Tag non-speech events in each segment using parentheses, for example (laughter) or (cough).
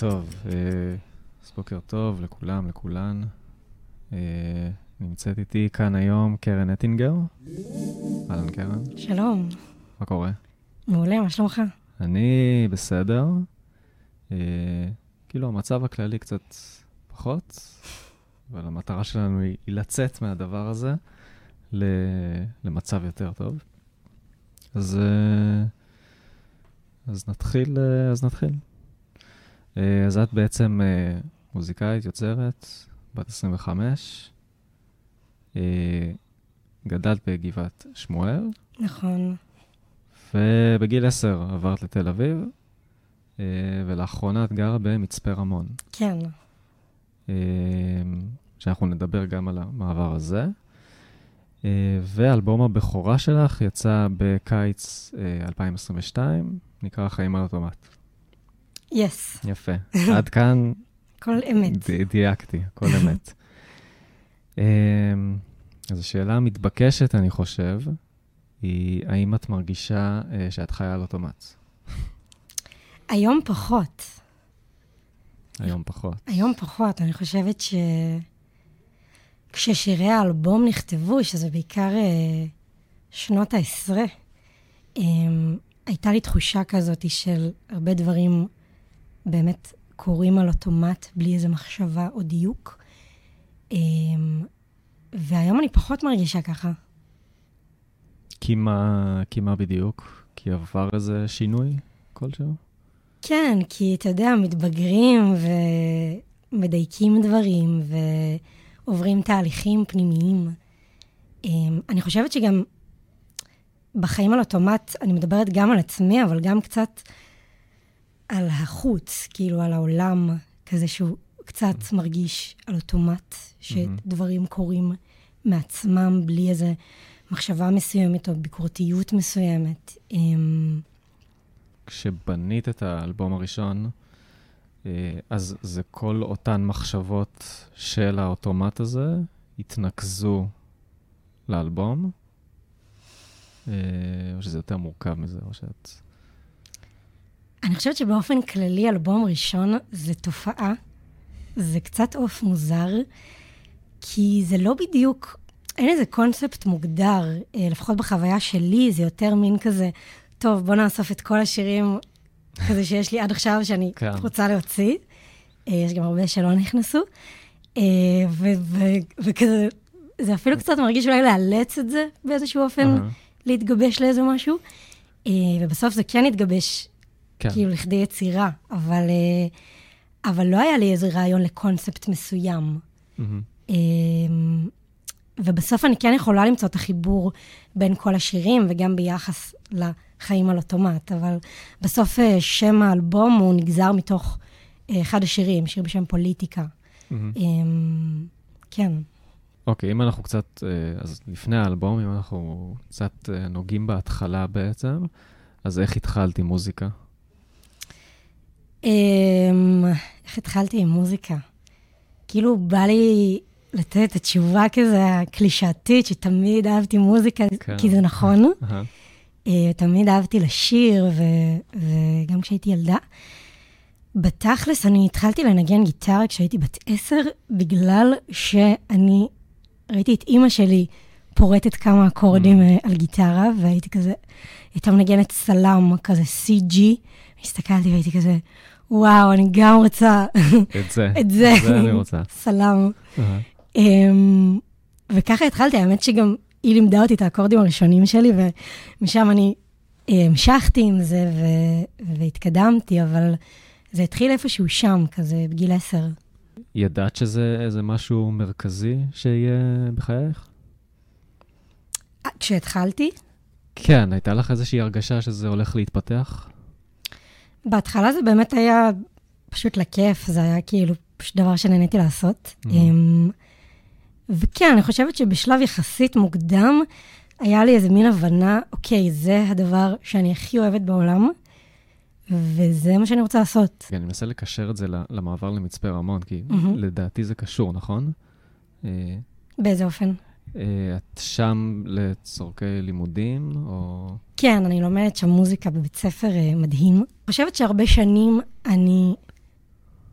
טוב, אה, אז בוקר טוב לכולם, לכולן. אה, נמצאת איתי כאן היום קרן אטינגר. אהלן קרן, שלום, מה קורה? מעולה, מה שלומך? אני בסדר. אה, כאילו, המצב הכללי קצת פחות, אבל המטרה שלנו היא, לצאת מהדבר הזה למצב יותר טוב. אז, אז נתחיל, אז נתחיל. אה, אז את בעצם אה, מוזיקאית, יוצרת, בת 25. אה, גדלת בגבעת שמואל, נכון. ובגיל 10 עברת לתל אביב, ולאחרונה את גרה במצפה רמון. כן, שאנחנו נדבר גם על המעבר הזה. ואלבום הבכורה שלך יצא בקיץ אה, 2022, נקרא חיים על אוטומט. יס, יפה. עד כאן (laughs) כל אמת. ד- דייקתי, הכל אמת. (laughs) אמ, אז השאלה המתבקשת, אני חושב, היא האם את מרגישה אה, שאת חיה על אוטומט? היום פחות, היום פחות. היום פחות. אני חושבת ש... כששירי האלבום נכתבו, שזה בעיקר אה, שנות העשרה, אה, הייתה לי תחושה כזאת של הרבה דברים באמת קורים על אוטומט, בלי איזו מחשבה או דיוק. אה, והיום אני פחות מרגישה ככה. כי מה, כי מה בדיוק? כי עבר איזה שינוי כלשהו? כן, כי אתה יודע, מתבגרים ומדייקים דברים ועוברים תהליכים פנימיים. אמ, אני חושבת שגם בחיים על אוטומט, אני מדברת גם על עצמי, אבל גם קצת על החוץ, כאילו על העולם, כזה שהוא קצת מרגיש על אוטומט, שדברים קורים מעצמם בלי איזה מחשבה מסוימת או ביקורתיות מסוימת. אמ, כשבנית את האלבום הראשון, אה, אז זה כל אותן מחשבות של האוטומט הזה התנקזו לאלבום? אה, או שזה יותר מורכב מזה, או שאת... אני חושבת שבאופן כללי, אלבום ראשון זה תופעה, זה קצת עוף מוזר, כי זה לא בדיוק, אין איזה קונספט מוגדר, אה, לפחות בחוויה שלי, זה יותר מין כזה, טוב, בוא נאסוף את כל השירים כזה שיש לי עד עכשיו, שאני כן. רוצה להוציא. אה, יש גם הרבה שלא נכנסו. אה, וכזה, זה אפילו קצת מרגיש אולי לאלץ את זה באיזשהו אופן. להתגבש לאיזה משהו. ובסוף זה כן התגבש כן. כאילו לכדי יצירה, אבל, אה, אבל לא היה לי איזה רעיון לקונספט מסוים. אה, ובסוף אני כן יכולה למצוא את החיבור בין כל השירים, וגם ביחס לחיים על אוטומט, אבל בסוף אה, שם האלבום הוא נגזר מתוך אה, אחד השירים, שיר בשם פוליטיקה. אה, כן. אוקיי, אם אנחנו קצת, אז לפני האלבום, אם אנחנו קצת נוגעים בהתחלה בעצם, אז איך התחלת עם מוזיקה? אמ, איך התחלתי עם מוזיקה? כאילו, בא לי לתת את התשובה כזה הקלישאתית, שתמיד אהבתי מוזיקה, כן. כי זה נכון. (laughs) אה, תמיד אהבתי לשיר, ו- וגם כשהייתי ילדה. בתכלס, אני התחלתי לנגן גיטרה כשהייתי בת עשר, בגלל שאני ראיתי את אימא שלי פורטת כמה אקורדים אה, על גיטרה, והייתי כזה, הייתה מנגנת סלאם, כזה CG, הסתכלתי והייתי כזה, וואו, אני גם רוצה את זה. (laughs) את זה. את זה אני רוצה. סלאם. אמ, וככה התחלתי, האמת שגם היא לימדה אותי את האקורדים הראשונים שלי, ומשם אני המשכתי עם זה ו- והתקדמתי, אבל זה התחיל איפשהו שם, כזה בגיל עשר. ידעת שזה איזה משהו מרכזי שיהיה בחייך? אה, כשהתחלתי, כן, הייתה לך איזושהי הרגשה שזה הולך להתפתח? בהתחלה זה באמת היה פשוט לכיף, זה היה כאילו פשוט דבר שנהניתי לעשות. Mhm. אמ, וכן, אני חושבת שבשלב יחסית מוקדם, היה לי איזה מין הבנה, אוקיי, זה הדבר שאני הכי אוהבת בעולם, וזה מה שאני רוצה לעשות. כן, אני מנסה לקשר את זה למעבר למצפה רמון, כי מהמם. לדעתי זה קשור, נכון? אה, באיזה אופן? אה, את שם לצורכי לימודים, או... כן, אני לומדת שם מוזיקה בבית ספר אה, מדהים. חושבת שהרבה שנים אני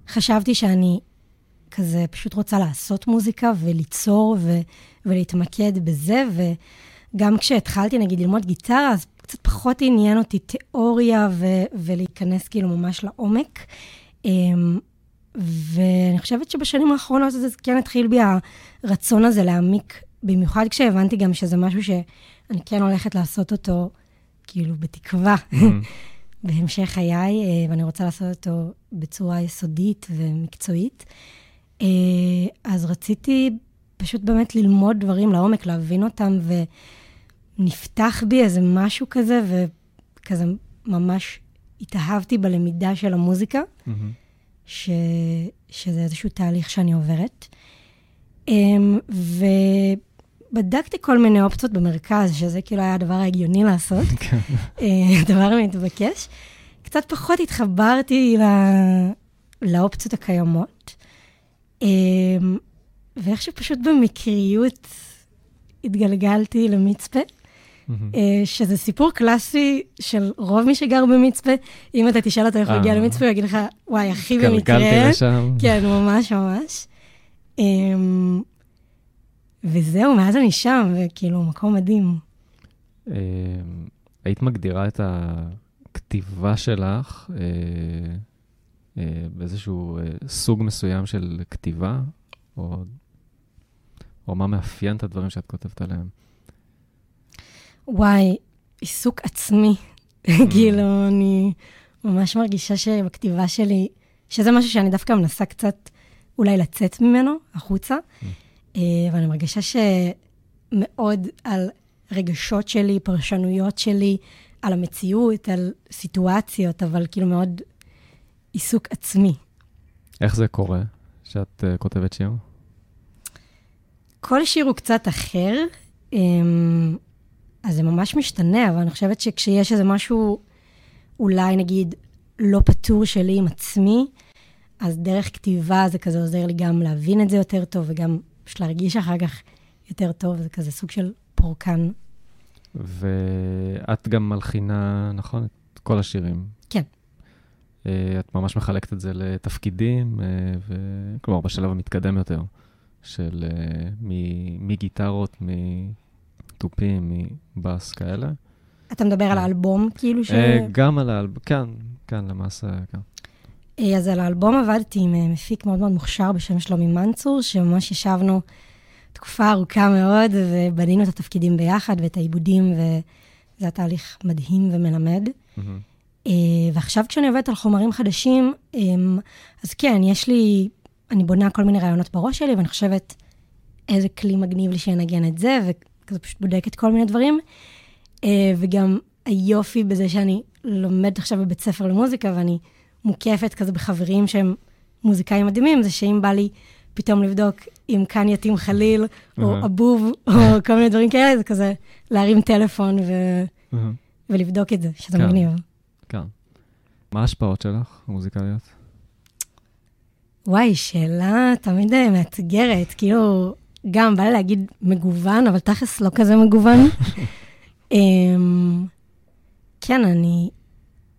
חשבתי שאני כזה פשוט רוצה לעשות מוזיקה וליצור ו- ולהתמקד בזה, וגם כשהתחלתי, נגיד, ללמוד גיטרה, אז קצת פחות עניין אותי תיאוריה ו- ולהיכנס כאילו ממש לעומק. אמ, ואני חושבת שבשנים האחרונות זה כן התחיל בי הרצון הזה להעמיק, במיוחד כשהבנתי גם שזה משהו שאני כן הולכת לעשות אותו, כאילו, בתקווה. (laughs) בהמשך חיי, אה, ואני רוצה לעשות אותו בצורה יסודית ומקצועית. אה, אז רציתי פשוט באמת ללמוד דברים לעומק, להבין אותם, ונפתח בי איזה משהו כזה, וכזה ממש התאהבתי בלמידה של המוזיקה, mm-hmm. ש... שזה איזשהו תהליך שאני עוברת. אמ, ובדקתי כל מיני אופציות במרכז, שזה כאילו היה הדבר ההגיוני לעשות, (laughs) כן. אה, הדבר המתבקש. קצת פחות התחברתי לא... לאופציות הקיימות. אמ, ואיך שפשוט במקריות התגלגלתי למצפה, אה, שזה סיפור קלאסי של רוב מי שגר במצפה. אם אתה תשאל אותו איך הוא הגיע אה. למצפה, הוא יגיד לך, וואי, הכי במקרה. התגלגלתי לשם. כן, ממש ממש. אמ, וזהו, מאז אני שם, וכאילו, מקום מדהים. אמ, היית מגדירה את הכתיבה שלך אה, באיזשהו סוג מסוים של כתיבה, או, או מה מאפיין את הדברים שאת כותבת עליהם? וואי, עיסוק עצמי. (laughs) כאילו, אני ממש מרגישה שבכתיבה שלי, שזה משהו שאני דווקא מנסה קצת אולי לצאת ממנו, החוצה, אה, ואני מרגישה שמאוד על רגשות שלי, פרשנויות שלי, על המציאות, על סיטואציות, אבל כאילו מאוד עיסוק עצמי. איך זה קורה שאת uh, כותבת שיר? כל שיר הוא קצת אחר. Um, אז זה ממש משתנה, אבל אני חושבת שכשיש איזה משהו, אולי נגיד, לא פתור שלי עם עצמי, אז דרך כתיבה זה כזה עוזר לי גם להבין את זה יותר טוב, וגם פשוט להרגיש אחר כך יותר טוב, זה כזה סוג של פורקן. ואת גם מלחינה, נכון? את כל השירים. כן. אה, את ממש מחלקת את זה לתפקידים, אה, ו... כלומר, בשלב המתקדם יותר, של מגיטרות, מ... תופים, מבאס כאלה. אתה מדבר על האלבום, כאילו ש... גם על האלבום, כן, כן, למעשה, כן. אה, אז על האלבום עבדתי עם אה, מפיק מאוד מאוד מוכשר בשם שלומי מנצור, שממש ישבנו תקופה ארוכה מאוד, ובנינו את התפקידים ביחד ואת העיבודים, וזה היה תהליך מדהים ומלמד. Mm-hmm. ועכשיו כשאני עובדת על חומרים חדשים, אז כן, יש לי, אני בונה כל מיני רעיונות בראש שלי, ואני חושבת איזה כלי מגניב לי שינגן את זה, כזה פשוט בודקת כל מיני דברים. וגם היופי בזה שאני לומדת עכשיו בבית ספר למוזיקה, ואני מוקפת כזה בחברים שהם מוזיקאים מדהימים, זה שאם בא לי פתאום לבדוק אם כאן יתאים חליל, או אבוב, או (laughs) כל מיני דברים כאלה, זה כזה להרים טלפון ו... ולבדוק את זה, שזה כן. מגניב. כן. מה ההשפעות שלך, המוזיקליות? וואי, שאלה תמיד אה, מאתגרת. כאילו, גם בא לי להגיד מגוון, אבל תכלס לא כזה מגוון. um, (laughs) כן, אני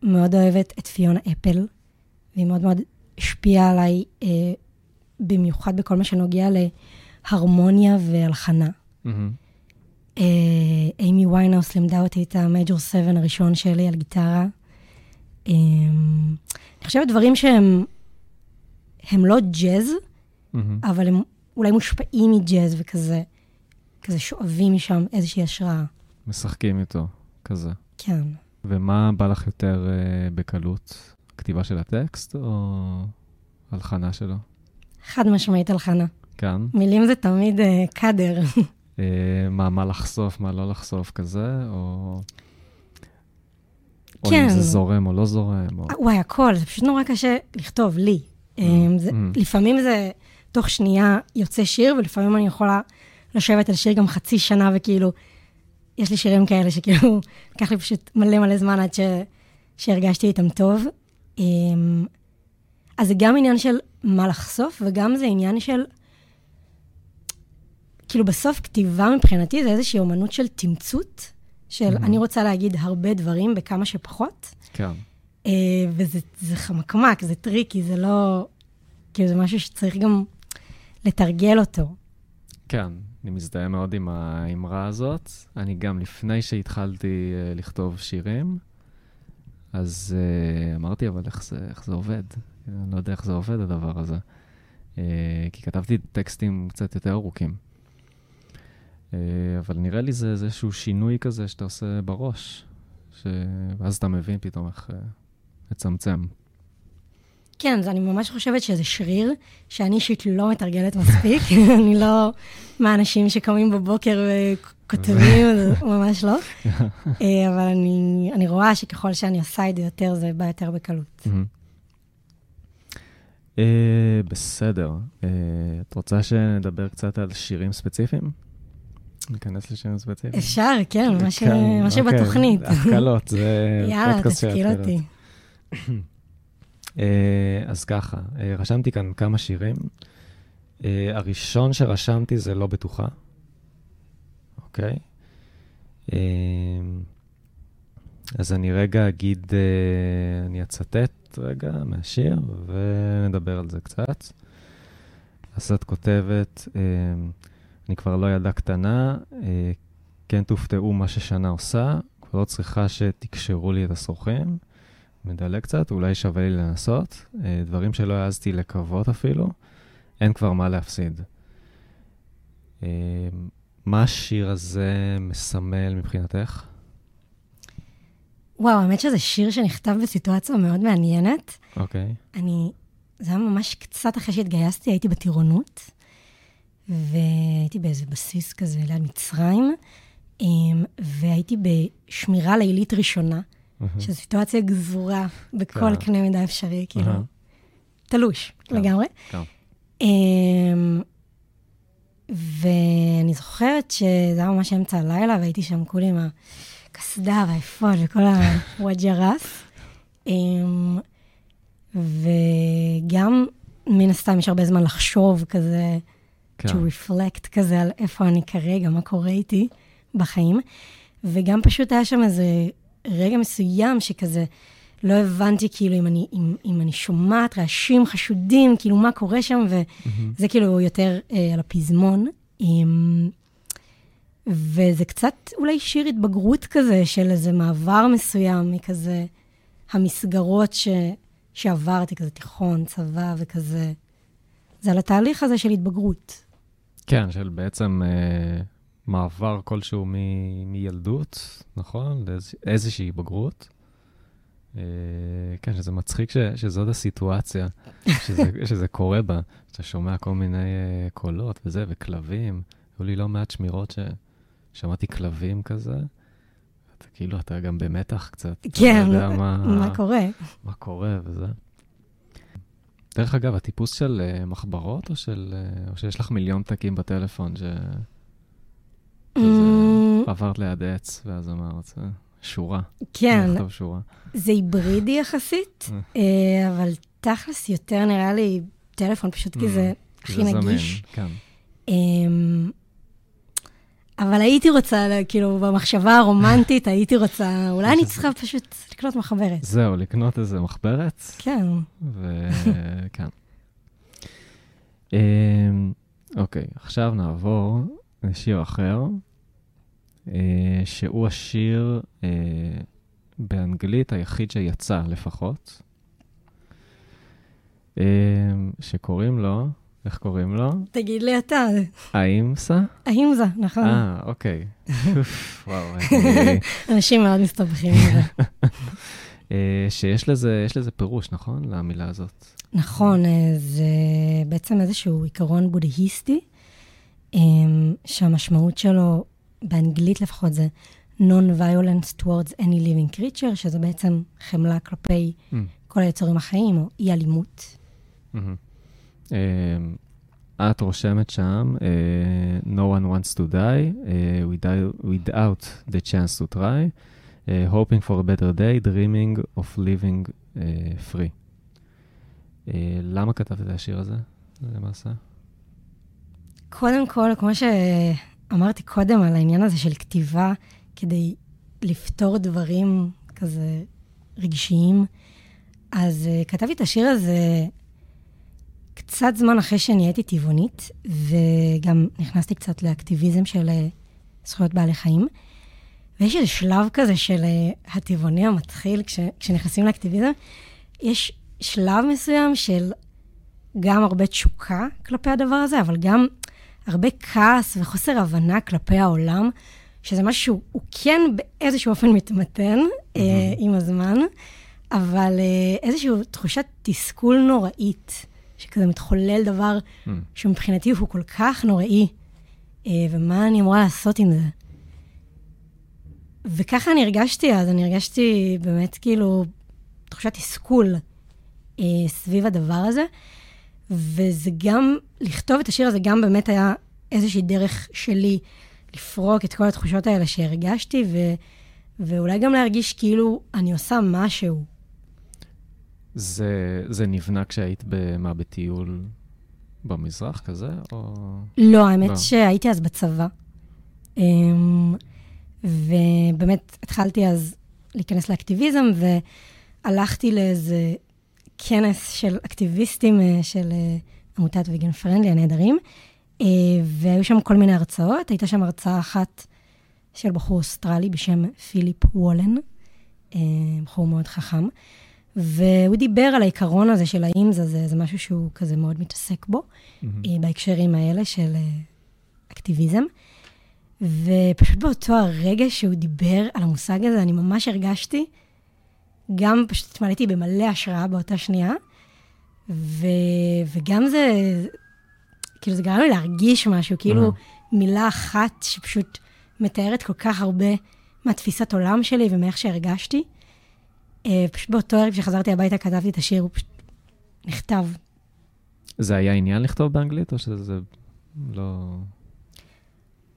מאוד אוהבת את פיונה אפל, והיא מאוד מאוד השפיעה עליי, uh, במיוחד בכל מה שנוגע להרמוניה והלחנה. Mm-hmm. אימי uh, ויינאוס לימדה אותי את המייג'ור 7 הראשון שלי על גיטרה. Um, אני חושבת דברים שהם הם לא ג'אז, mm-hmm. אבל הם אולי מושפעים מג'אז וכזה, כזה שואבים משם איזושהי השראה. משחקים איתו, כזה. כן. ומה בא לך יותר uh, בקלות? כתיבה של הטקסט או הלחנה שלו? חד משמעית הלחנה. כן. מילים זה תמיד uh, קאדר. uh, (laughs) מה, מה לחשוף, מה לא לחשוף, כזה? או... כן. או אם זה זורם או לא זורם. או... וואי, הכל, זה פשוט נורא קשה לכתוב לי. Mm, זה, mm. לפעמים זה תוך שנייה יוצא שיר, ולפעמים אני יכולה לשבת על שיר גם חצי שנה, וכאילו, יש לי שירים כאלה שכאילו, (laughs) לקח לי פשוט מלא מלא זמן עד ש... שהרגשתי איתם טוב. אמ, אז זה גם עניין של מה לחשוף, וגם זה עניין של... כאילו, בסוף כתיבה מבחינתי זה איזושהי אומנות של תמצות, של mm-hmm. אני רוצה להגיד הרבה דברים בכמה שפחות. כן. Uh, וזה חמקמק, זה טריקי, זה לא... כאילו זה משהו שצריך גם לתרגל אותו. כן, אני מזדהה מאוד עם האמרה הזאת. אני גם לפני שהתחלתי uh, לכתוב שירים, אז uh, אמרתי, אבל איך זה, איך זה עובד? אני לא יודע איך זה עובד, הדבר הזה. Uh, כי כתבתי טקסטים קצת יותר ארוכים. Uh, אבל נראה לי זה איזשהו שינוי כזה שאתה עושה בראש, ש... ואז אתה מבין פתאום איך uh, לצמצם. כן, אז אני ממש חושבת שזה שריר שאני אישית לא מתרגלת מספיק. (laughs) אני לא מהאנשים שקמים בבוקר וכותבים, ממש לא. (laughs) אה, אבל אני, אני רואה שככל שאני עושה את זה יותר, זה בא יותר בקלות. Uh, בסדר. Uh, את רוצה שנדבר קצת על שירים ספציפיים? ניכנס לשירים ספציפיים? אפשר, כן, מה. כן, מה שבתוכנית. אוקיי, הפקלות, זה (laughs) יאללה, תשכיל אותי. (clears throat) אה, אז ככה, אה, רשמתי כאן כמה שירים. אה, הראשון שרשמתי זה לא בטוחה, אוקיי? אז אני רגע אגיד, אני אצטט רגע מהשיר ונדבר על זה קצת. אז את כותבת, אני כבר לא ילדה קטנה, כן תופתעו מה ששנה עושה, כבר לא צריכה שתקשרו לי את השרוכים. מדלג קצת, אולי שווה לי לנסות. אה, דברים שלא העזתי לקוות אפילו, אין כבר מה להפסיד. אה, מה השיר הזה מסמל מבחינתך? וואו, האמת שזה שיר שנכתב בסיטואציה מאוד מעניינת. אוקיי. Okay. אני, זה היה ממש קצת אחרי שהתגייסתי, הייתי בטירונות, והייתי באיזה בסיס כזה ליד מצרים, אה, והייתי בשמירה לילית ראשונה. שזו סיטואציה גזורה בכל כן. קנה מידה אפשרי, כאילו, תלוש כן. לגמרי. כן. אמ, ואני זוכרת שזה היה ממש אמצע הלילה, והייתי שם כולי עם הקסדה והאפוד וכל הוואג'רס. (laughs) אמ, וגם, מן הסתם, יש הרבה זמן לחשוב כזה, to reflect כזה על איפה אני כרגע, מה קורה איתי בחיים. וגם פשוט היה שם איזה רגע מסוים שכזה, לא הבנתי כאילו אם אני, אם, אם אני שומעת רעשים חשודים, כאילו מה קורה שם, וזה mm-hmm. כאילו יותר אה, על הפזמון. עם... וזה קצת אולי שיר התבגרות כזה, של איזה מעבר מסוים מכזה המסגרות ש... שעברתי, כזה תיכון, צבא וכזה. זה על התהליך הזה של התבגרות. כן, של בעצם אה, מעבר כלשהו מ- מילדות, נכון? לאיזושהי בגרות. אה, כן, שזה מצחיק ש, שזאת הסיטואציה (laughs) שזה, שזה קורה בה, שאתה שומע כל מיני uh, קולות וזה, וכלבים. היו לי לא מעט שמירות ששמעתי כלבים כזה. אתה כאילו, אתה גם במתח קצת. כן, לא יודע מה, מה קורה. מה קורה וזה. דרך אגב, הטיפוס של uh, מחברות, או, של, uh, או שיש לך מיליון תקים בטלפון ש... עברת ליד עץ, ואז אמרת, שורה. כן. לכתוב שורה. זה היברידי יחסית, אה. אה, אבל תכלס יותר נראה לי טלפון, פשוט כי זה mm. הכי נגיש. כן. אמ, אבל הייתי רוצה, כאילו, במחשבה הרומנטית, (laughs) הייתי רוצה, אולי אני צריכה (laughs) פשוט לקנות מחברת. זהו, לקנות איזה מחברת. כן. וכן. (laughs) אמ, אוקיי, עכשיו נעבור לשיר אחר, שהוא השיר אה, באנגלית היחיד שיצא לפחות, אה, שקוראים לו, איך קוראים לו? תגיד לי אתה. האימסה? האימזה, נכון. אה, אוקיי. וואו. (laughs) אנשים מאוד מסתבכים (laughs) שיש לזה, לזה פירוש, נכון? למילה הזאת. נכון, זה בעצם איזשהו עיקרון בודהיסטי, שהמשמעות שלו באנגלית לפחות זה Non-Violence Towards Any Living Creature, שזה בעצם חמלה כלפי mm. כל היצורים החיים, או אי-אלימות. Mm-hmm. Uh, את רושמת שם, uh, No one wants to die uh, without, without the chance to try, uh, hoping for a better day, dreaming of living uh, free. Uh, למה כתבת את השיר הזה, למעשה? קודם כל, כמו ש... אמרתי קודם על העניין הזה של כתיבה כדי לפתור דברים כזה רגשיים, אז uh, כתבתי את השיר הזה קצת זמן אחרי שנהייתי טבעונית, וגם נכנסתי קצת לאקטיביזם של אה, זכויות בעלי חיים. ויש איזה שלב כזה של אה, הטבעוני המתחיל, כש, כשנכנסים לאקטיביזם, יש שלב מסוים של גם הרבה תשוקה כלפי הדבר הזה, אבל גם הרבה כעס וחוסר הבנה כלפי העולם, שזה משהו שהוא כן באיזשהו אופן מתמתן mm-hmm. אה, עם הזמן, אבל אה, איזושהי תחושת תסכול נוראית, שכזה מתחולל דבר mm. שמבחינתי הוא כל כך נוראי, אה, ומה אני אמורה לעשות עם זה? וככה אני הרגשתי אז, אני הרגשתי באמת כאילו תחושת תסכול אה, סביב הדבר הזה. וזה גם, לכתוב את השיר הזה גם באמת היה איזושהי דרך שלי לפרוק את כל התחושות האלה שהרגשתי, ו, ואולי גם להרגיש כאילו אני עושה משהו. זה, זה נבנה כשהיית במה, בטיול במזרח כזה, או... לא, האמת לא. שהייתי אז בצבא. אמ, ובאמת התחלתי אז להיכנס לאקטיביזם, והלכתי לאיזה כנס של אקטיביסטים אה, של אה, עמותת ויגן פרנדלי הנהדרים, אה, והיו שם כל מיני הרצאות. הייתה שם הרצאה אחת של בחור אוסטרלי בשם פיליפ וולן, בחור מאוד חכם, והוא דיבר על העיקרון הזה של האם זה, זה, זה משהו שהוא כזה מאוד מתעסק בו, mm-hmm. בהקשרים האלה של אקטיביזם. ופשוט באותו הרגע שהוא דיבר על המושג הזה, אני ממש הרגשתי, גם פשוט התמלאתי במלא השראה באותה שנייה, ו, וגם זה, כאילו זה גרם לי להרגיש משהו, כאילו מילה אחת שפשוט מתארת כל כך הרבה מהתפיסת עולם שלי ומאיך שהרגשתי. אה, פשוט באותו ערב שחזרתי הביתה כתבתי את השיר, הוא פשוט נכתב. זה היה עניין לכתוב באנגלית, או שזה לא...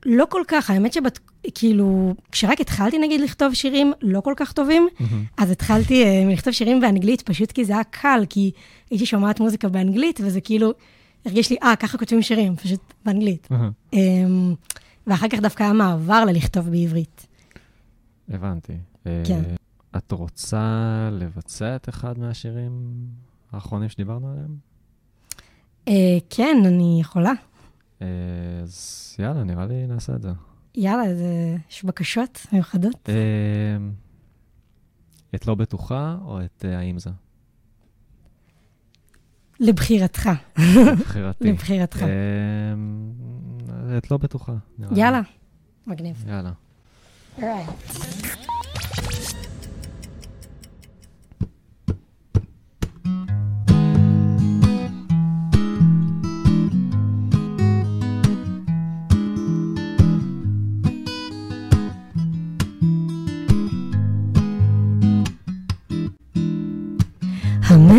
לא כל כך, האמת שבת... כאילו, כשרק התחלתי נגיד לכתוב שירים לא כל כך טובים, mm-hmm. אז התחלתי uh, לכתוב שירים באנגלית, פשוט כי זה היה קל, כי הייתי שומעת מוזיקה באנגלית, וזה כאילו, הרגיש לי, אה, ככה כותבים שירים, פשוט באנגלית. Mm-hmm. Um, ואחר כך דווקא היה מעבר ללכתוב בעברית. הבנתי. כן. Uh, את רוצה לבצע את אחד מהשירים האחרונים שדיברנו עליהם? Uh, כן, אני יכולה. אז יאללה, נראה לי נעשה את זה. יאללה, זה... יש בקשות מיוחדות? אמ, את לא בטוחה או את אה, האם זה? לבחירתך. לבחירתי. (laughs) לבחירתך. את לא בטוחה. יאללה, מגניב. יאללה. Right.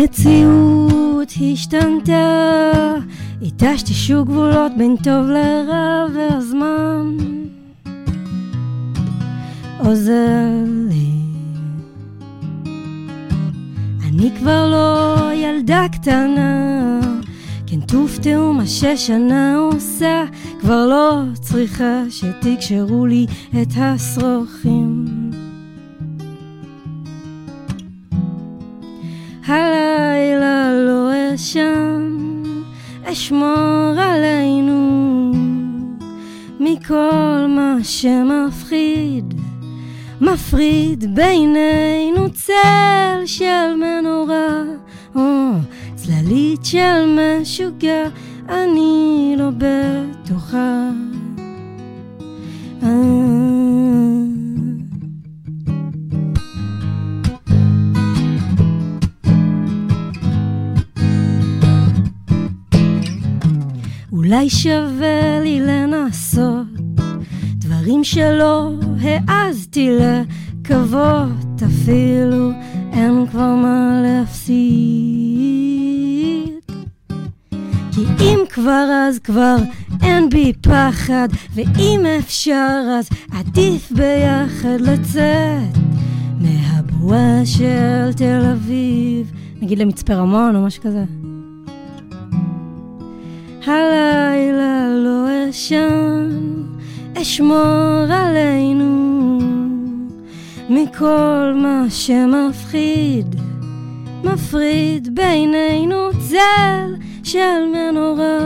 המציאות השתנתה, היטשטשו גבולות בין טוב לרע והזמן עוזר לי. אני כבר לא ילדה קטנה, כן תופתעו מה ששנה עושה, כבר לא צריכה שתקשרו לי את השרוכים. אשן, אשמור עלינו מכל מה שמפחיד, מפריד בינינו צל של מנורה, או צללית של משוגע, אני לא בטוחה. אולי שווה לי לנסות דברים שלא העזתי לקוות, אפילו אין כבר מה להפסיד. כי אם כבר אז כבר אין בי פחד, ואם אפשר אז עדיף ביחד לצאת מהבועה של תל אביב, נגיד למצפה רמון או משהו כזה. הלילה לא אשן, אשמור עלינו מכל מה שמפחיד, מפריד בינינו צל של מנורה,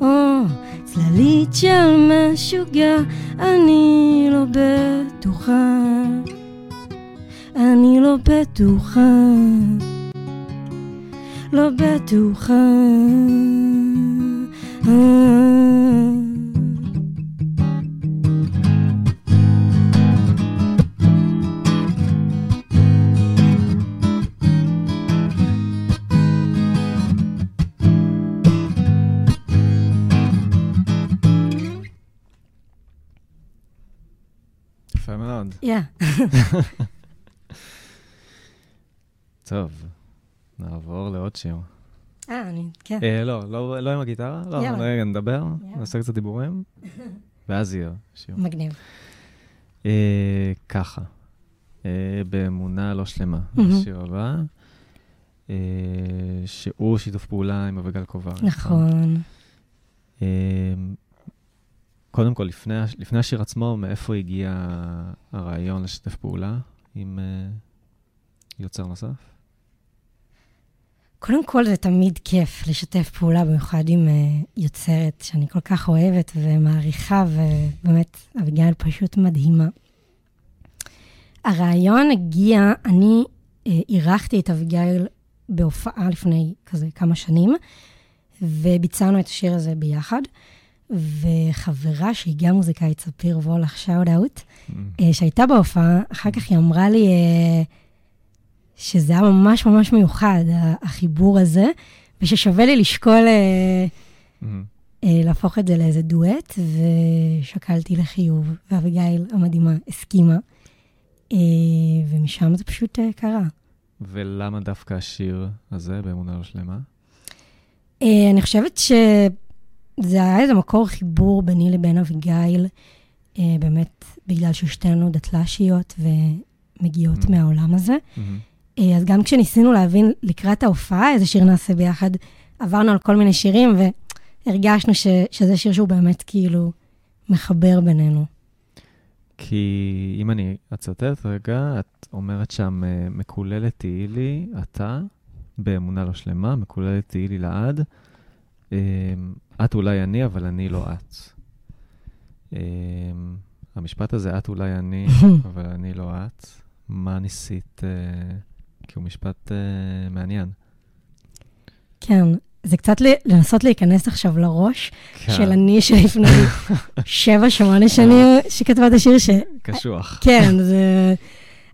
או צללית של משוגע, אני לא בטוחה. אני לא בטוחה. לא בטוחה. יפה מאוד. יא. (laughs) טוב, נעבור לעוד שיר. אה, אני, כן. אה, לא, לא לא עם הגיטרה? לא. רגע, נדבר. נעשה קצת דיבורים, (laughs) ואז יהיה שיר. מגניב. אה, ככה, אה, באמונה לא שלמה. השיר הבא, שהוא שיתוף פעולה עם אביגל קובר. נכון. אה, קודם כל, לפני, הש- לפני השיר עצמו, מאיפה הגיע הרעיון לשתף פעולה עם יוצר נוסף? קודם כל, זה תמיד כיף לשתף פעולה, במיוחד עם uh, יוצרת שאני כל כך אוהבת ומעריכה, ובאמת, אביגיל פשוט מדהימה. הרעיון הגיע, אני uh, אירחתי את אביגיל בהופעה לפני כזה כמה שנים, וביצענו את השיר הזה ביחד. וחברה שהיא גם מוזיקאית, ספיר וולך, שאוט אאוט, אה, שהייתה בהופעה, אחר כך היא אמרה לי אה, שזה היה ממש ממש מיוחד, החיבור הזה, וששווה לי לשקול אה, מהמם. אה, להפוך את זה לאיזה דואט, ושקלתי לחיוב, ואביגיל המדהימה הסכימה, אה, ומשם זה פשוט קרה. ולמה דווקא השיר הזה, באמונה לא שלמה? אני חושבת שזה היה איזה מקור חיבור ביני לבין אביגיל, באמת בגלל ששתינו דתל"שיות ומגיעות Mm. מהעולם הזה. מהמם. אה, אז גם כשניסינו להבין לקראת ההופעה איזה שיר נעשה ביחד, עברנו על כל מיני שירים והרגשנו ש, שזה שיר שהוא באמת כאילו מחבר בינינו. כי אם אני אצטט רגע, את אומרת שם, אה, מקוללת תהיי לי, אתה, באמונה לא שלמה, מקוללת תהיי לי לעד. אה, את אולי אני, אבל אני לא את. אה, המשפט הזה, את אולי אני, (laughs) אבל אני לא את, מה ניסית? אה, כי הוא משפט אה, מעניין. כן, זה קצת לנסות להיכנס עכשיו לראש כן, של אני שלפני שבע, שמונה שנים שכתבה את השיר, ש... קשוח. כן, זה...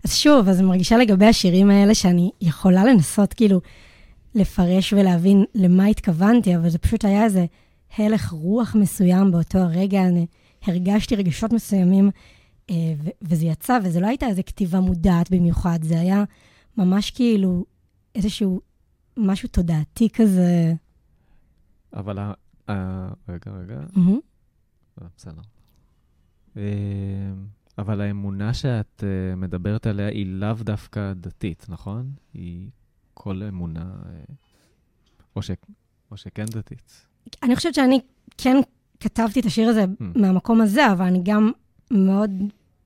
אז שוב, אז אני מרגישה לגבי השירים האלה שאני יכולה לנסות כאילו לפרש ולהבין למה התכוונתי, אבל זה פשוט היה איזה הלך רוח מסוים באותו הרגע, אני הרגשתי רגשות מסוימים, אה, וזה יצא, וזה לא הייתה איזו כתיבה מודעת במיוחד, זה היה ממש כאילו איזשהו משהו תודעתי כזה. אבל ה... ה- רגע, רגע. אה, בסדר. אה, אבל האמונה שאת אה, מדברת עליה היא לאו דווקא דתית, נכון? היא כל אמונה, או, ש... או שכן דתית. אני חושבת שאני כן כתבתי את השיר הזה Mm. מהמקום הזה, אבל אני גם מאוד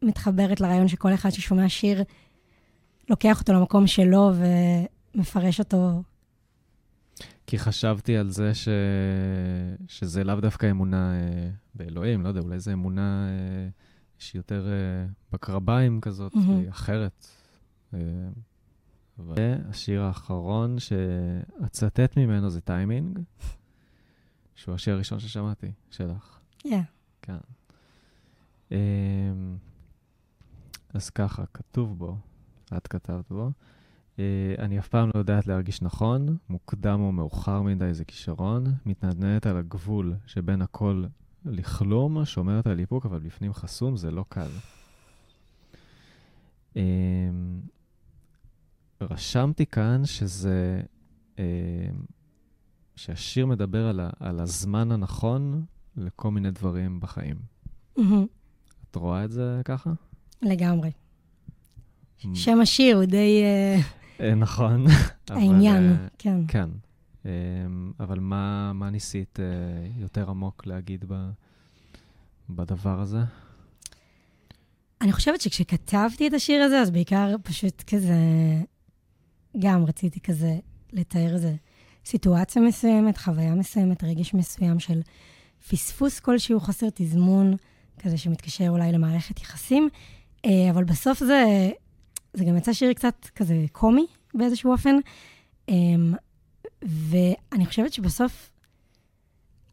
מתחברת לרעיון שכל אחד ששומע שיר, לוקח אותו למקום שלו ומפרש אותו. כי חשבתי על זה ש... שזה לאו דווקא אמונה אה, באלוהים, לא יודע, אולי זו אמונה אה, שהיא יותר אה, בקרביים כזאת, מהמם. והיא אחרת. אה, אבל... והשיר האחרון שאצטט ממנו זה טיימינג, שהוא השיר הראשון ששמעתי, שלך. Yeah. כן. אמ, אז ככה, כתוב בו, את כתבת בו, אה, אני אף פעם לא יודעת להרגיש נכון, מוקדם או מאוחר מדי זה כישרון, מתנדנדת על הגבול שבין הכל לכלום, שומרת על איפוק, אבל בפנים חסום, זה לא קל. אמ, רשמתי כאן שזה, אמ, שהשיר מדבר על, ה, על הזמן הנכון לכל מיני דברים בחיים. מהמם. את רואה את זה ככה? לגמרי. שם השיר הוא די אה, אה, נכון. (laughs) העניין, אה, כן. כן. אמ, אבל מה, מה ניסית יותר עמוק להגיד ב, בדבר הזה? אני חושבת שכשכתבתי את השיר הזה, אז בעיקר פשוט כזה, גם רציתי כזה לתאר איזה סיטואציה מסוימת, חוויה מסוימת, רגש מסוים של פספוס כלשהו, חוסר תזמון, כזה שמתקשר אולי למערכת יחסים, אבל בסוף זה, זה גם יצא שיר קצת כזה קומי באיזשהו אופן, אמ, ואני חושבת שבסוף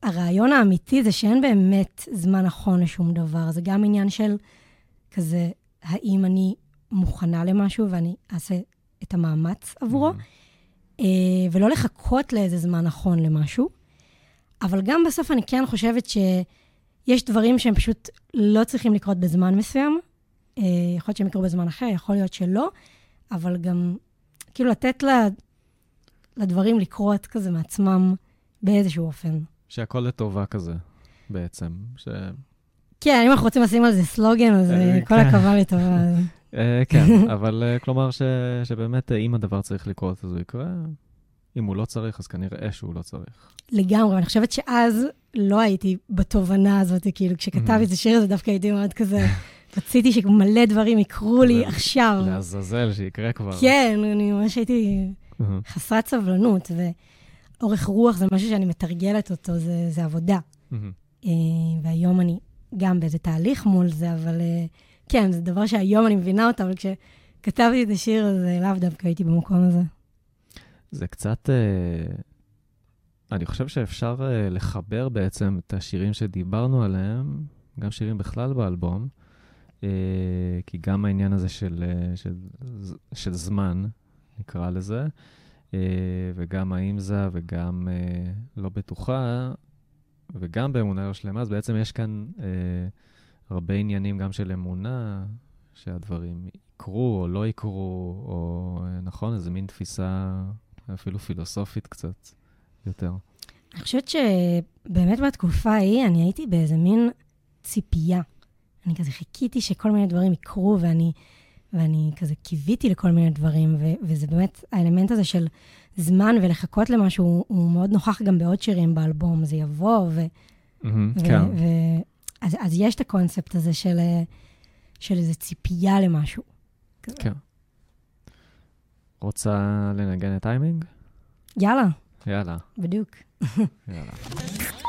הרעיון האמיתי זה שאין באמת זמן נכון לשום דבר. זה גם עניין של כזה, האם אני מוכנה למשהו ואני אעשה את המאמץ עבורו, mm-hmm. ולא לחכות לאיזה זמן נכון למשהו. אבל גם בסוף אני כן חושבת שיש דברים שהם פשוט לא צריכים לקרות בזמן מסוים. אה, יכול להיות שהם יקרו בזמן אחר, יכול להיות שלא, אבל גם כאילו לתת לה, לדברים לקרות כזה מעצמם באיזשהו אופן. שהכל לטובה כזה, בעצם. ש... כן, אם אנחנו רוצים לשים על זה סלוגן, אז אה, אה, כל כן. הכבוד לטובה. (laughs) כן, אבל כלומר שבאמת, אם הדבר צריך לקרות, אז הוא יקרה. אם הוא לא צריך, אז כנראה שהוא לא צריך. לגמרי, ואני חושבת שאז לא הייתי בתובנה הזאת, כאילו, כשכתבתי את השיר הזה, דווקא הייתי מאוד כזה, רציתי שמלא דברים יקרו לי עכשיו. לעזאזל, שיקרה כבר. כן, אני ממש הייתי חסרת סבלנות, ואורך רוח זה משהו שאני מתרגלת אותו, זה, זה עבודה. אה, והיום אני גם באיזה תהליך מול זה, אבל אה, כן, זה דבר שהיום אני מבינה אותו, אבל כשכתבתי את השיר הזה, לאו דווקא הייתי במקום הזה. זה קצת... אה, אני חושב שאפשר לחבר בעצם את השירים שדיברנו עליהם, גם שירים בכלל באלבום, אה, כי גם העניין הזה של, אה, של, של זמן, נקרא לזה, אה, וגם האם זה וגם לא בטוחה, וגם באמונה לא שלמה, אז בעצם יש כאן הרבה עניינים גם של אמונה, שהדברים יקרו או לא יקרו, או נכון, איזה מין תפיסה אפילו פילוסופית קצת יותר. אני חושבת שבאמת בתקופה ההיא אני הייתי באיזה מין ציפייה. אני כזה חיכיתי שכל מיני דברים יקרו, ואני, ואני כזה קיוויתי לכל מיני דברים, ו, וזה באמת, האלמנט הזה של זמן ולחכות למשהו, הוא, הוא מאוד נוכח גם בעוד שירים באלבום, זה יבוא, ו... Mm-hmm, ו, כן. ו, אז, אז יש את הקונספט הזה של, של איזו ציפייה למשהו. כן. רוצה לנגן את טיימינג? יאללה. יאללה. בדיוק. יאללה. (laughs)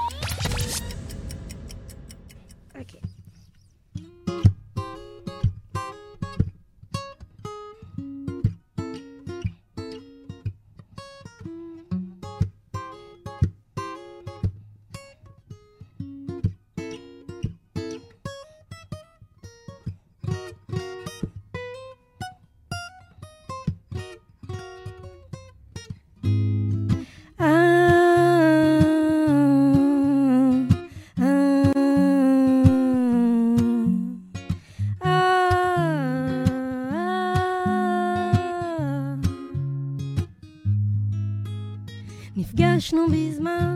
נפגשנו בזמן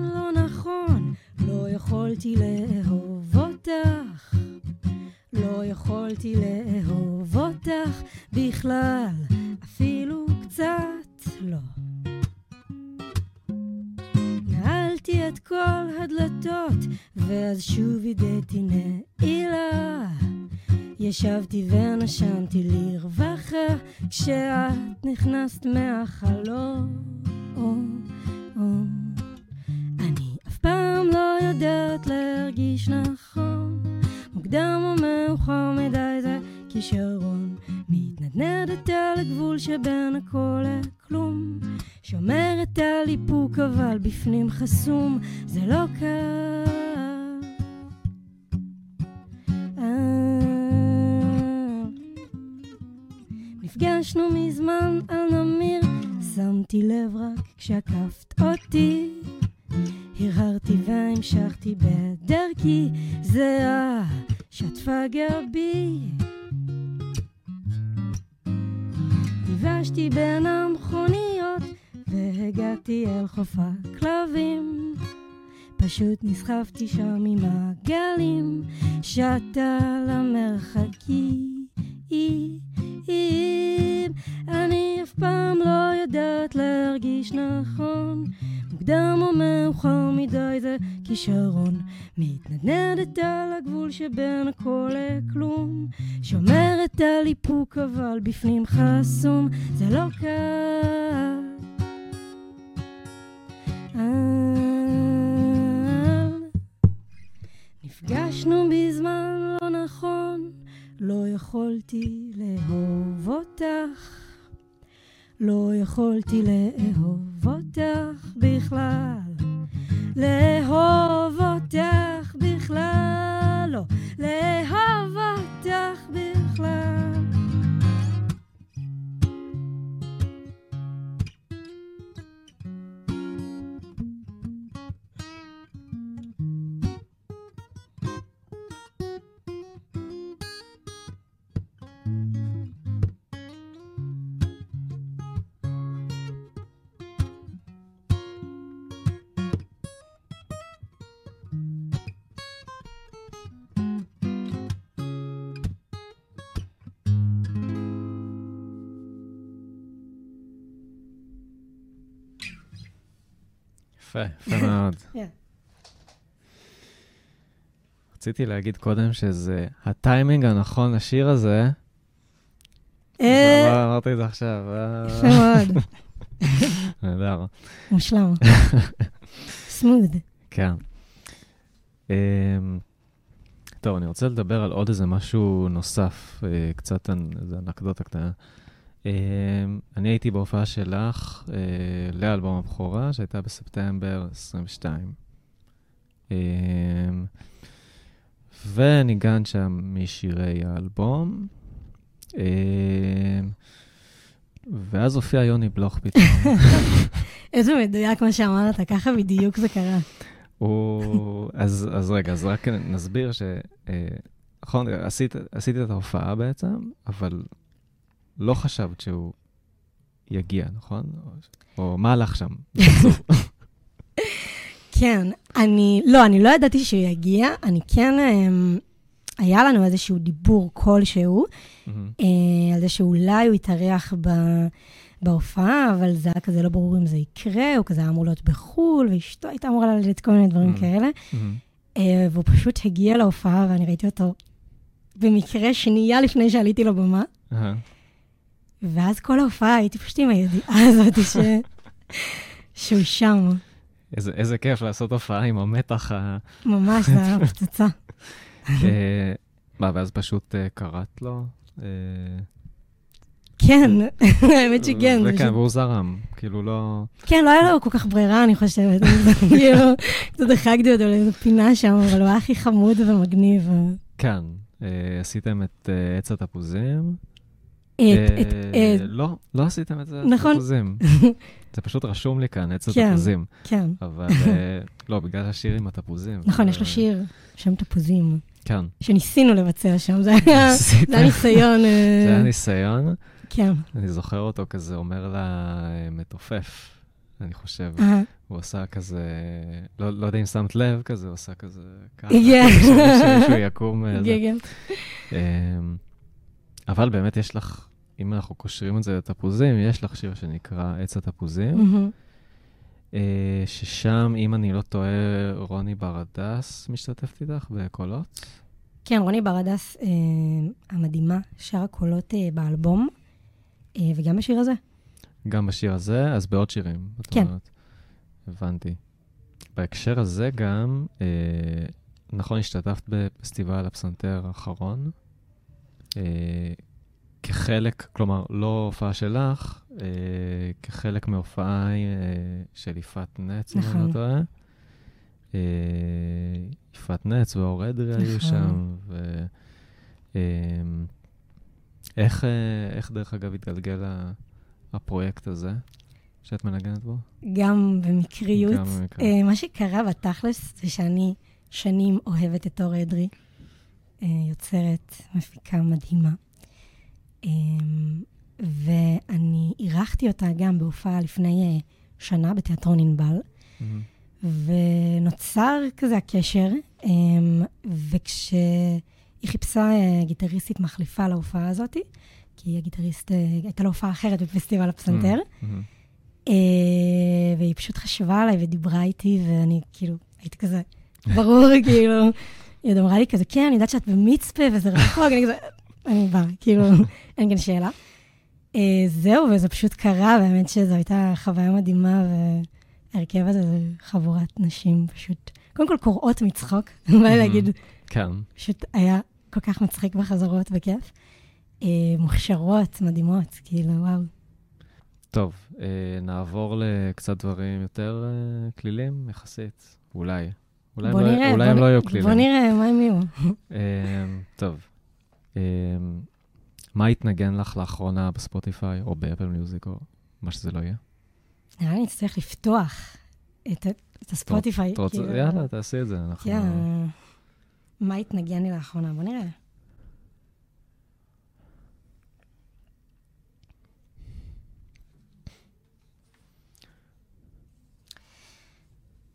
חסום, זה לא קל. אה, נפגשנו מזמן על נמיר שמתי לב רק כשעקפת אותי. הרהרתי והמשכתי בדרכי זהה שטפה גבי. דיוושתי בין המכוניות והגעתי אל חוף הכלבים. פשוט נסחפתי שם עם הגלים. שטה למרחקים. אני אף פעם לא יודעת להרגיש נכון. מוקדם או מאוחר מדי זה כישרון. מתנדנדת על הגבול שבין הכל לכלום. שומרת על איפוק אבל בפנים חסום. זה לא קל נפגשנו בזמן לא נכון, לא יכולתי לאהוב אותך. לא יכולתי לאהוב אותך בכלל. לאהוב אותך בכלל, לא. לאהוב אותך בכלל. יפה, יפה מאוד. (laughs) כן. רציתי להגיד קודם שזה הטיימינג הנכון לשיר הזה, אה, אמרתי את זה עכשיו. אה, יפה מאוד. (laughs) נהדר. מושלם. (laughs) סמוד. כן. אמ, טוב, אני רוצה לדבר על עוד איזה משהו נוסף, אה, קצת איזה אנקדוטה קטנה. אמ, אני הייתי בהופעה שלך אה, לאלבום הבכורה, שהייתה בספטמבר 22. אמ, וניגן שם משירי האלבום. ואז הופיע יוני בלוך פתאום. (laughs) איזה מדויק מה שאמרת, ככה בדיוק זה קרה. הוא... אז, אז רגע, אז רק נסביר ש... אה, נכון, עשית, עשית את ההופעה בעצם, אבל לא חשבת שהוא יגיע, נכון? או, או מה הלך שם? (laughs) כן, אני, לא, אני לא ידעתי שהוא יגיע, אני כן, אמ, היה לנו איזשהו דיבור כלשהו. אה, על זה שאולי הוא יתארח ב, בהופעה, אבל זה היה כזה לא ברור אם זה יקרה, הוא כזה היה אמור להיות בחו"ל, ואשתו הייתה אמורה ללדת כל מיני דברים Mm. כאלה. אה, והוא פשוט הגיע להופעה, ואני ראיתי אותו במקרה שנייה לפני שעליתי לבמה, אהה. ואז כל ההופעה הייתי פשוט עם הידיעה (laughs) הזאת ש... שהוא שם. איזה, איזה כיף לעשות הופעה עם המתח ה... ממש, זה היה פצצה. (laughs) אה, מה, ואז פשוט אה, קראת לו? אה, כן, (laughs) האמת שכן. וכן, והוא זרם, כאילו לא... כן, לא היה לו כל כך ברירה, אני חושבת. כאילו, קצת החרגתי אותו לאיזו פינה שם, אבל הוא היה הכי חמוד ומגניב. כן, עשיתם את עץ התפוזים. את, אה, את, אה, לא, לא עשיתם את זה, נכון. תפוזים. (laughs) זה פשוט רשום לי כאן, עץ כן. התפוזים. כן. אבל אה, (laughs) לא, בגלל השיר עם התפוזים. נכון, יש אה, לו שיר, שם תפוזים, כן. שניסינו לבצע שם, זה (laughs) היה ניסיון. אה, זה היה ניסיון, כן. אני זוכר אותו כזה אומר לה אה, מתופף, אני חושב. אה, הוא עשה כזה, לא לא יודע אם שמת לב כזה, הוא עשה כזה ככה. כן. שמישהו יקום. אה. כן, כן. אמ, אבל באמת יש לך, אם אנחנו קושרים את זה לתפוזים, יש לך שיר שנקרא עץ התפוזים. אה, ששם, אם אני לא טועה, רוני ברדס משתתפת איתך בקולות. כן, רוני ברדס אה, המדהימה, שרה קולות אה, באלבום, אה, וגם בשיר הזה. גם בשיר הזה, אז בעוד שירים. כן. אומרת. הבנתי. בהקשר הזה גם, אה, נכון, השתתפת בפסטיבל הפסנתר האחרון. אה, כחלק, כלומר, לא הופעה שלך, אה, כחלק מהופעה אה, של יפעת נץ, אם אני נכון. לא טועה. אה, יפעת נץ ואור אדרי היו נכון. שם, ו... אה, איך, אה, איך דרך אגב התגלגל הפרויקט הזה שאת מנגנת בו? גם במקריות. גם במקרה. אה, מה שקרה בתכלס זה שאני שנים אוהבת את אור אדרי, אה, יוצרת, מפיקה מדהימה. אה, ואני אירחתי אותה גם בהופעה לפני אה, שנה בתיאטרון ענבל, מהמם. ונוצר כזה הקשר, אה, וכשהיא חיפשה אה, גיטריסטית מחליפה להופעה הזאת, כי הגיטריסט, אה, הייתה לה הופעה אחרת בפסטיבל הפסנתר. אה, והיא פשוט חשבה עליי ודיברה איתי, ואני כאילו, הייתי כזה, (laughs) ברור, כאילו, היא עוד אמרה לי כזה, כן, אני יודעת שאת במצפה וזה רחוק, אני כזה, אני באה, כאילו, (laughs) אין כאן שאלה. אה, זהו, וזה פשוט קרה, באמת שזו הייתה חוויה מדהימה, ההרכב הזה זה חבורת נשים פשוט, קודם כל קוראות מצחוק, (laughs) בא לי להגיד, כן. פשוט היה כל כך מצחיק בחזרות וכיף. אה, מוכשרות, מדהימות, כאילו, וואו. טוב, אה, נעבור לקצת דברים יותר כלילים יחסית, אולי. אולי הם בוא לא- אולי הם לא יהיו כלילים. בוא נראה מה הם יהיו. טוב. אה, מה התנגן לך לאחרונה בספוטיפיי, או באפל מיוזיק, או מה שזה לא יהיה? נראה לי נצטרך לפתוח את את הספוטיפיי. אתה רוצה- כאילו. יאללה, תעשי את זה. אנחנו... כן. מה התנגן לי לאחרונה? בוא נראה.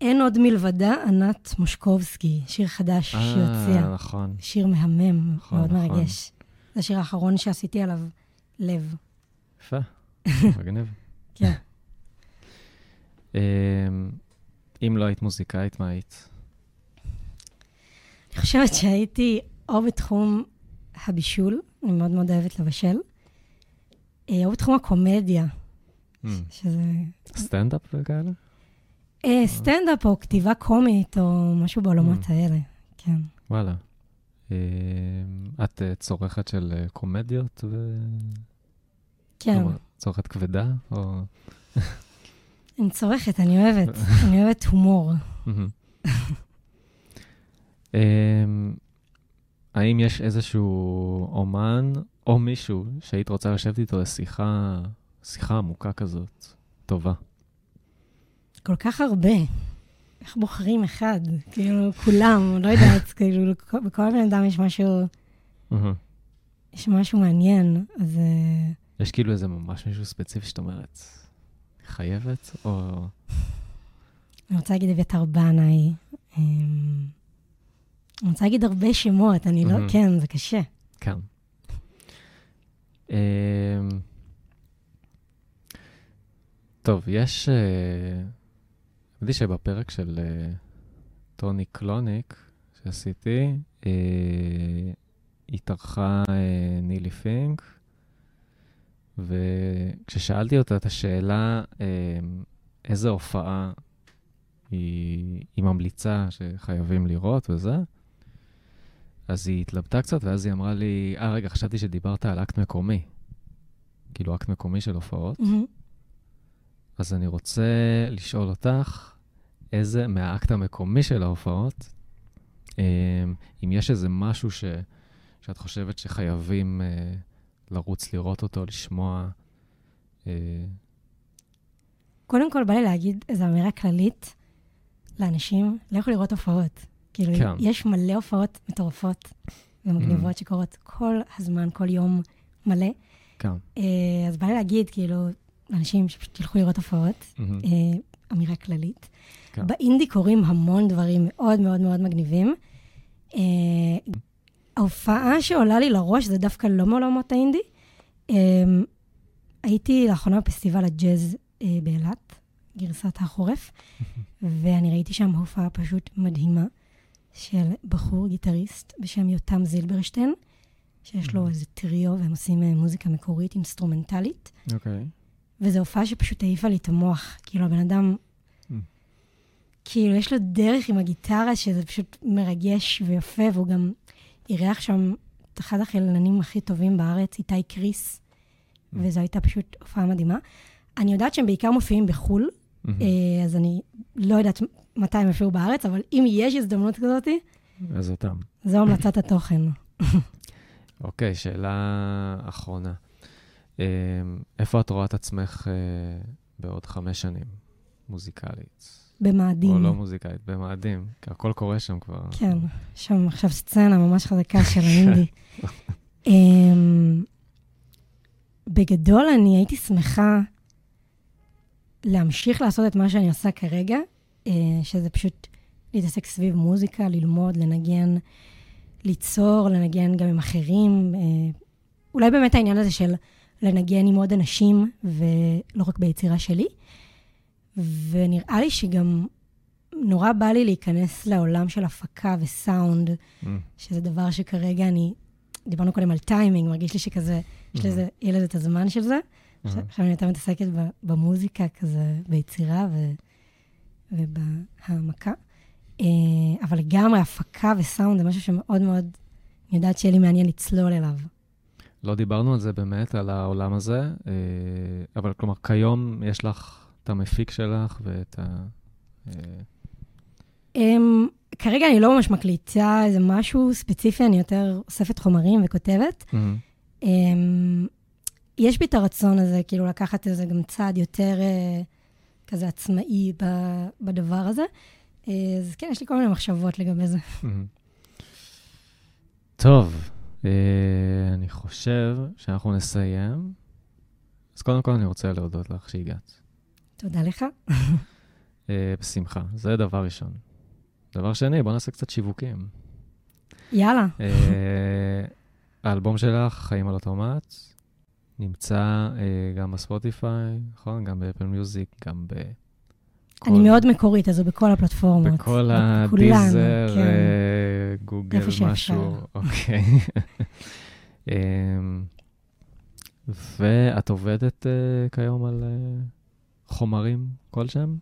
אין עוד מלבדה, ענת מושקובסקי, שיר חדש אה, שהוציאה. נכון. שיר מהמם, נכון, מאוד נכון. מרגש. זה השיר האחרון שעשיתי עליו לב. יפה, (laughs) מגניב. כן. אה, אם לא היית מוזיקאית, מה היית? אני חושבת שהייתי או בתחום הבישול, אני מאוד מאוד אוהבת לבשל, אה, או בתחום הקומדיה, Hmm, שזה סטנדאפ וכאלה? אה, סטנדאפ או כתיבה קומית או משהו בעולמות Mm. האלה, כן. וואלה. אה, את אה, צורכת של קומדיות ו... כן, צורכת כבדה? או... אני צורכת, אני אוהבת, (laughs) אני אוהבת הומור. אמ, האם יש איזשהו אומן או מישהו שהיית רוצה לשבת איתו לשיחה, שיחה עמוקה כזאת, טובה? כל כך הרבה. איך בוחרים אחד? כאילו, כולם, לא יודעת, (laughs) כאילו, בכל בן אדם יש משהו. יש משהו מעניין, אז... אה, יש כאילו איזה ממש מישהו ספציפי שאת אומרת, חייבת? או... אני רוצה להגיד אביתר בנאי. אמ, אני רוצה להגיד הרבה שמות, אני לא... כן, זה קשה. כן. אמ, טוב, יש... ידעתי שבפרק של אה, טוני קלוניק שעשיתי, אה, התארחה אה, נילי פינק, וכששאלתי אותה את השאלה איזה הופעה היא, היא ממליצה שחייבים לראות וזה, אז היא התלבטה קצת, ואז היא אמרה לי, אה, רגע, חשבתי שדיברת על אקט מקומי. כאילו, אקט מקומי של הופעות. מהמם. אז אני רוצה לשאול אותך, איזה מהאקט המקומי של ההופעות, אה, אם יש איזה משהו ש, שאת חושבת שחייבים אה, לרוץ לראות אותו, לשמוע. אה, קודם כל, בא לי להגיד איזו אמירה כללית לאנשים, לכו לראות הופעות. כאילו, כן. יש מלא הופעות מטורפות ומגניבות שקורות כל הזמן, כל יום מלא. כן. אה, אז בא לי להגיד, כאילו, לאנשים שפשוט תלכו לראות הופעות. אה, אמירה כללית. כן. באינדי קורים המון דברים מאוד מאוד מאוד מגניבים. אה, ההופעה שעולה לי לראש זה דווקא לא מעולמות האינדי. אה, הייתי לאחרונה בפסטיבל הג'אז באילת, גרסת החורף, ואני ראיתי שם הופעה פשוט מדהימה של בחור גיטריסט בשם יותם זילברשטיין, שיש לו איזה טריו והם עושים מוזיקה מקורית, אינסטרומנטלית. אוקיי. וזו הופעה שפשוט העיפה לי את המוח. כאילו, הבן אדם, Mm. כאילו, יש לו דרך עם הגיטרה שזה פשוט מרגש ויפה, והוא גם אירח שם את אחד החלילנים הכי טובים בארץ, איתי קריס, Mm. וזו הייתה פשוט הופעה מדהימה. אני יודעת שהם בעיקר מופיעים בחו"ל, מהמם. אה, אז אני לא יודעת מתי הם יופיעו בארץ, אבל אם יש הזדמנות כזאת, אז אותם. זו המלצת התוכן. אוקיי, שאלה אחרונה. אמ, איפה את רואה את עצמך אה, בעוד חמש שנים, מוזיקלית? במאדים. או לא מוזיקלית, במאדים, כי הכל קורה שם כבר. כן, שם עכשיו סצנה ממש חזקה של (laughs) האינדי. אמ, בגדול, אני הייתי שמחה להמשיך לעשות את מה שאני עושה כרגע, אה, שזה פשוט להתעסק סביב מוזיקה, ללמוד, לנגן, ליצור, לנגן גם עם אחרים. אה, אולי באמת העניין הזה של לנגן עם עוד אנשים, ולא רק ביצירה שלי. ונראה לי שגם נורא בא לי להיכנס לעולם של הפקה וסאונד, אמ, שזה דבר שכרגע אני, דיברנו קודם על טיימינג, מרגיש לי שכזה, יש לזה, יהיה לזה את הזמן של זה. אהה. עכשיו אני יותר מתעסקת במוזיקה כזה, ביצירה, ובהעמקה. אה, אבל לגמרי, הפקה וסאונד זה משהו שמאוד מאוד, אני יודעת שיהיה לי מעניין לצלול אליו. לא דיברנו על זה באמת, על העולם הזה, אה, אבל כלומר, כיום יש לך את המפיק שלך ואת ה... אה, Um, כרגע אני לא ממש מקליטה איזה משהו ספציפי, אני יותר אוספת חומרים וכותבת. mm-hmm. Um, יש בי את הרצון הזה, כאילו לקחת איזה גם צעד יותר uh, כזה עצמאי בדבר הזה. אז כן, יש לי כל מיני מחשבות לגבי זה. טוב, אה, אני חושב שאנחנו נסיים. אז קודם כל אני רוצה להודות לך שהגעת. תודה לך. אה, בשמחה, זה דבר ראשון. דבר שני, בוא נעשה קצת שיווקים. יאללה. אה, האלבום שלך, חיים על אוטומט, נמצא אה, גם בספוטיפיי, נכון? גם באפל מיוזיק, גם ב... אני מאוד מקורית, אז הוא בכל הפלטפורמות. בכל הדיזר, כן. אה, גוגל. משהו. אוקיי. (laughs) אמ, ואת עובדת אה, כיום על אה, חומרים כלשהם?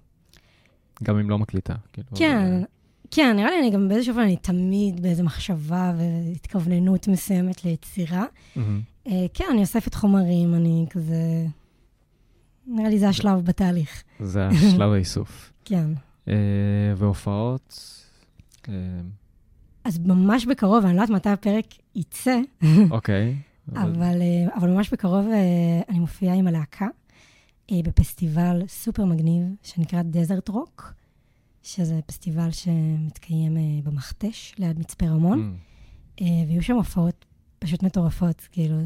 גם אם לא מקליטה. כאילו, כן, כן, נראה לי אני גם באיזשהו אופן, אני תמיד באיזו מחשבה והתכווננות מסוימת ליצירה. מהמם. אה, כן, אני אוספת חומרים, אני כזה... נראה לי זה השלב בתהליך. זה (laughs) השלב האיסוף. כן. אה, והופעות, אה, אז ממש בקרוב, אני לא יודעת מתי הפרק יצא, אוקיי. (laughs) אבל- אבל, אה, אבל ממש בקרוב אני מופיעה עם הלהקה בפסטיבל סופר מגניב שנקרא Desert Rock, שזה פסטיבל שמתקיים במכתש ליד מצפה רמון, אה, ויהיו שם הופעות פשוט מטורפות, כאילו,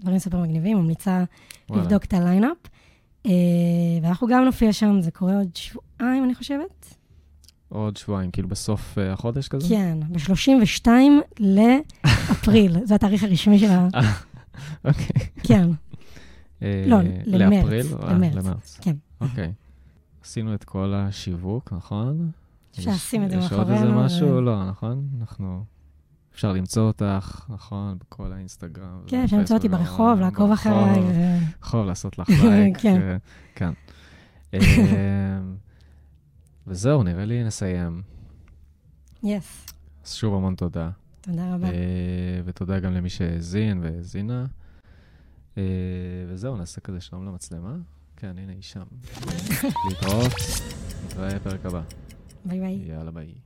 דברים סופר מגניבים, ממליצה. לבדוק את ה lineup. אה, ואנחנו גם נופיע שם, זה קורה עוד שבועיים, אני חושבת. עוד שבועיים, כאילו בסוף אה, החודש כזה? כן, ב-32 לאפריל, (laughs) זה התאריך הרשמי של ה... (laughs) אוקיי. כן, אה, לא, למרץ, לאפריל? למרץ. כן. אוקיי. עשינו את כל השיווק, נכון? אפשר לשים את זה יש עוד איזה מאחורינו, משהו? לא, נכון? אנחנו... אפשר למצוא אותך, נכון? בכל האינסטגרם. כן, אפשר למצוא אותי ברחוב, לעקוב אחריי. ברחוב, לעשות לך לייק. כן. כן. אה, וזהו, נראה לי נסיים. Yes, אז שוב המון תודה. תודה רבה. אה, ותודה גם למי שהאזין והאזינה. אה, וזהו, נעשה כזה שלום למצלמה. כן, הנה היא שם. (laughs) להתראות, נתראה בפרק הבא. ביי ביי. יאללה ביי.